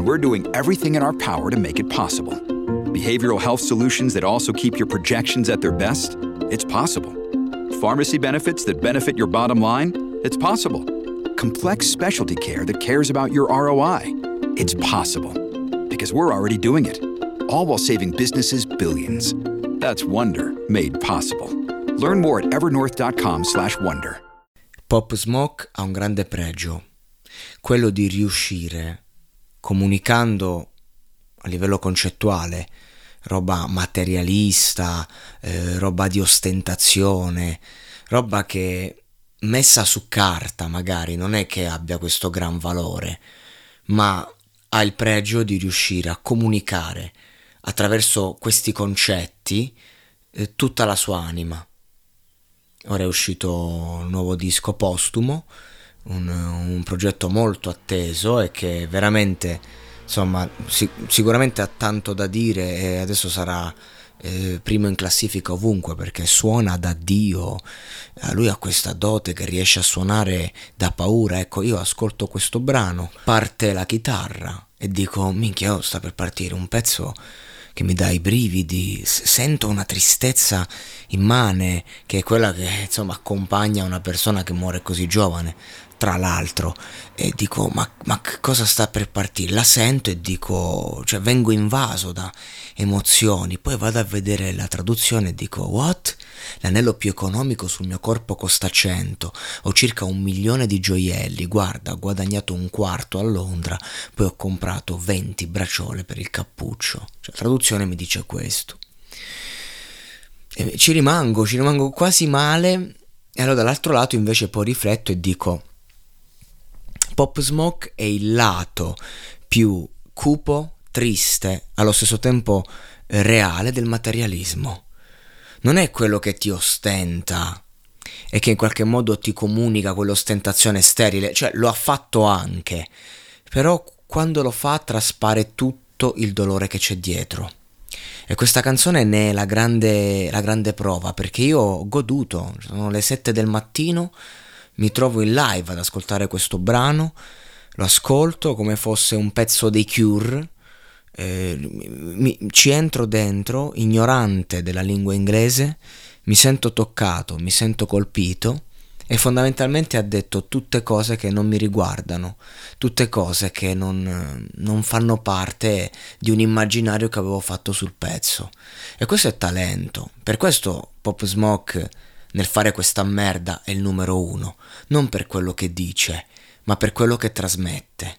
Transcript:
And we're doing everything in our power to make it possible. Behavioral health solutions that also keep your projections at their best? It's possible. Pharmacy benefits that benefit your bottom line? It's possible. Complex specialty care that cares about your ROI? It's possible. Because we're already doing it. All while saving businesses billions. That's Wonder made possible. Learn more at evernorth.com/wonder. Pop Smoke ha un grande pregio, quello di riuscire, comunicando a livello concettuale, roba materialista, eh, roba di ostentazione, roba che messa su carta magari non è che abbia questo gran valore, ma ha il pregio di riuscire a comunicare attraverso questi concetti eh, tutta la sua anima. Ora è uscito un nuovo disco postumo, un, un progetto molto atteso e che veramente, insomma, si, sicuramente ha tanto da dire e adesso sarà eh, primo in classifica ovunque perché suona da Dio, eh, lui ha questa dote che riesce a suonare da paura, ecco io ascolto questo brano, parte la chitarra e dico minchia oh, sta per partire un pezzo che mi dà i brividi, sento una tristezza immane che è quella che insomma accompagna una persona che muore così giovane, tra l'altro, e dico ma, ma cosa sta per partire? La sento e dico, cioè vengo invaso da emozioni, poi vado a vedere la traduzione e dico what? L'anello più economico sul mio corpo costa 100, ho circa un milione di gioielli, guarda, ho guadagnato un quarto a Londra, poi ho comprato 20 bracciole per il cappuccio. Cioè, la traduzione mi dice questo. E ci rimango, ci rimango quasi male, e allora dall'altro lato invece poi rifletto e dico, Pop Smoke è il lato più cupo, triste, allo stesso tempo reale del materialismo non è quello che ti ostenta e che in qualche modo ti comunica quell'ostentazione sterile, cioè lo ha fatto anche, però quando lo fa traspare tutto il dolore che c'è dietro. E questa canzone ne è la grande, la grande prova, perché io ho goduto, sono le 7 del mattino, mi trovo in live ad ascoltare questo brano, lo ascolto come fosse un pezzo dei Cure, eh, mi, ci entro dentro, ignorante della lingua inglese, mi sento toccato, mi sento colpito e fondamentalmente ha detto tutte cose che non mi riguardano, tutte cose che non, non, fanno parte di un immaginario che avevo fatto sul pezzo. E questo è talento. Per questo Pop Smoke nel fare questa merda è il numero uno, non per quello che dice, ma per quello che trasmette.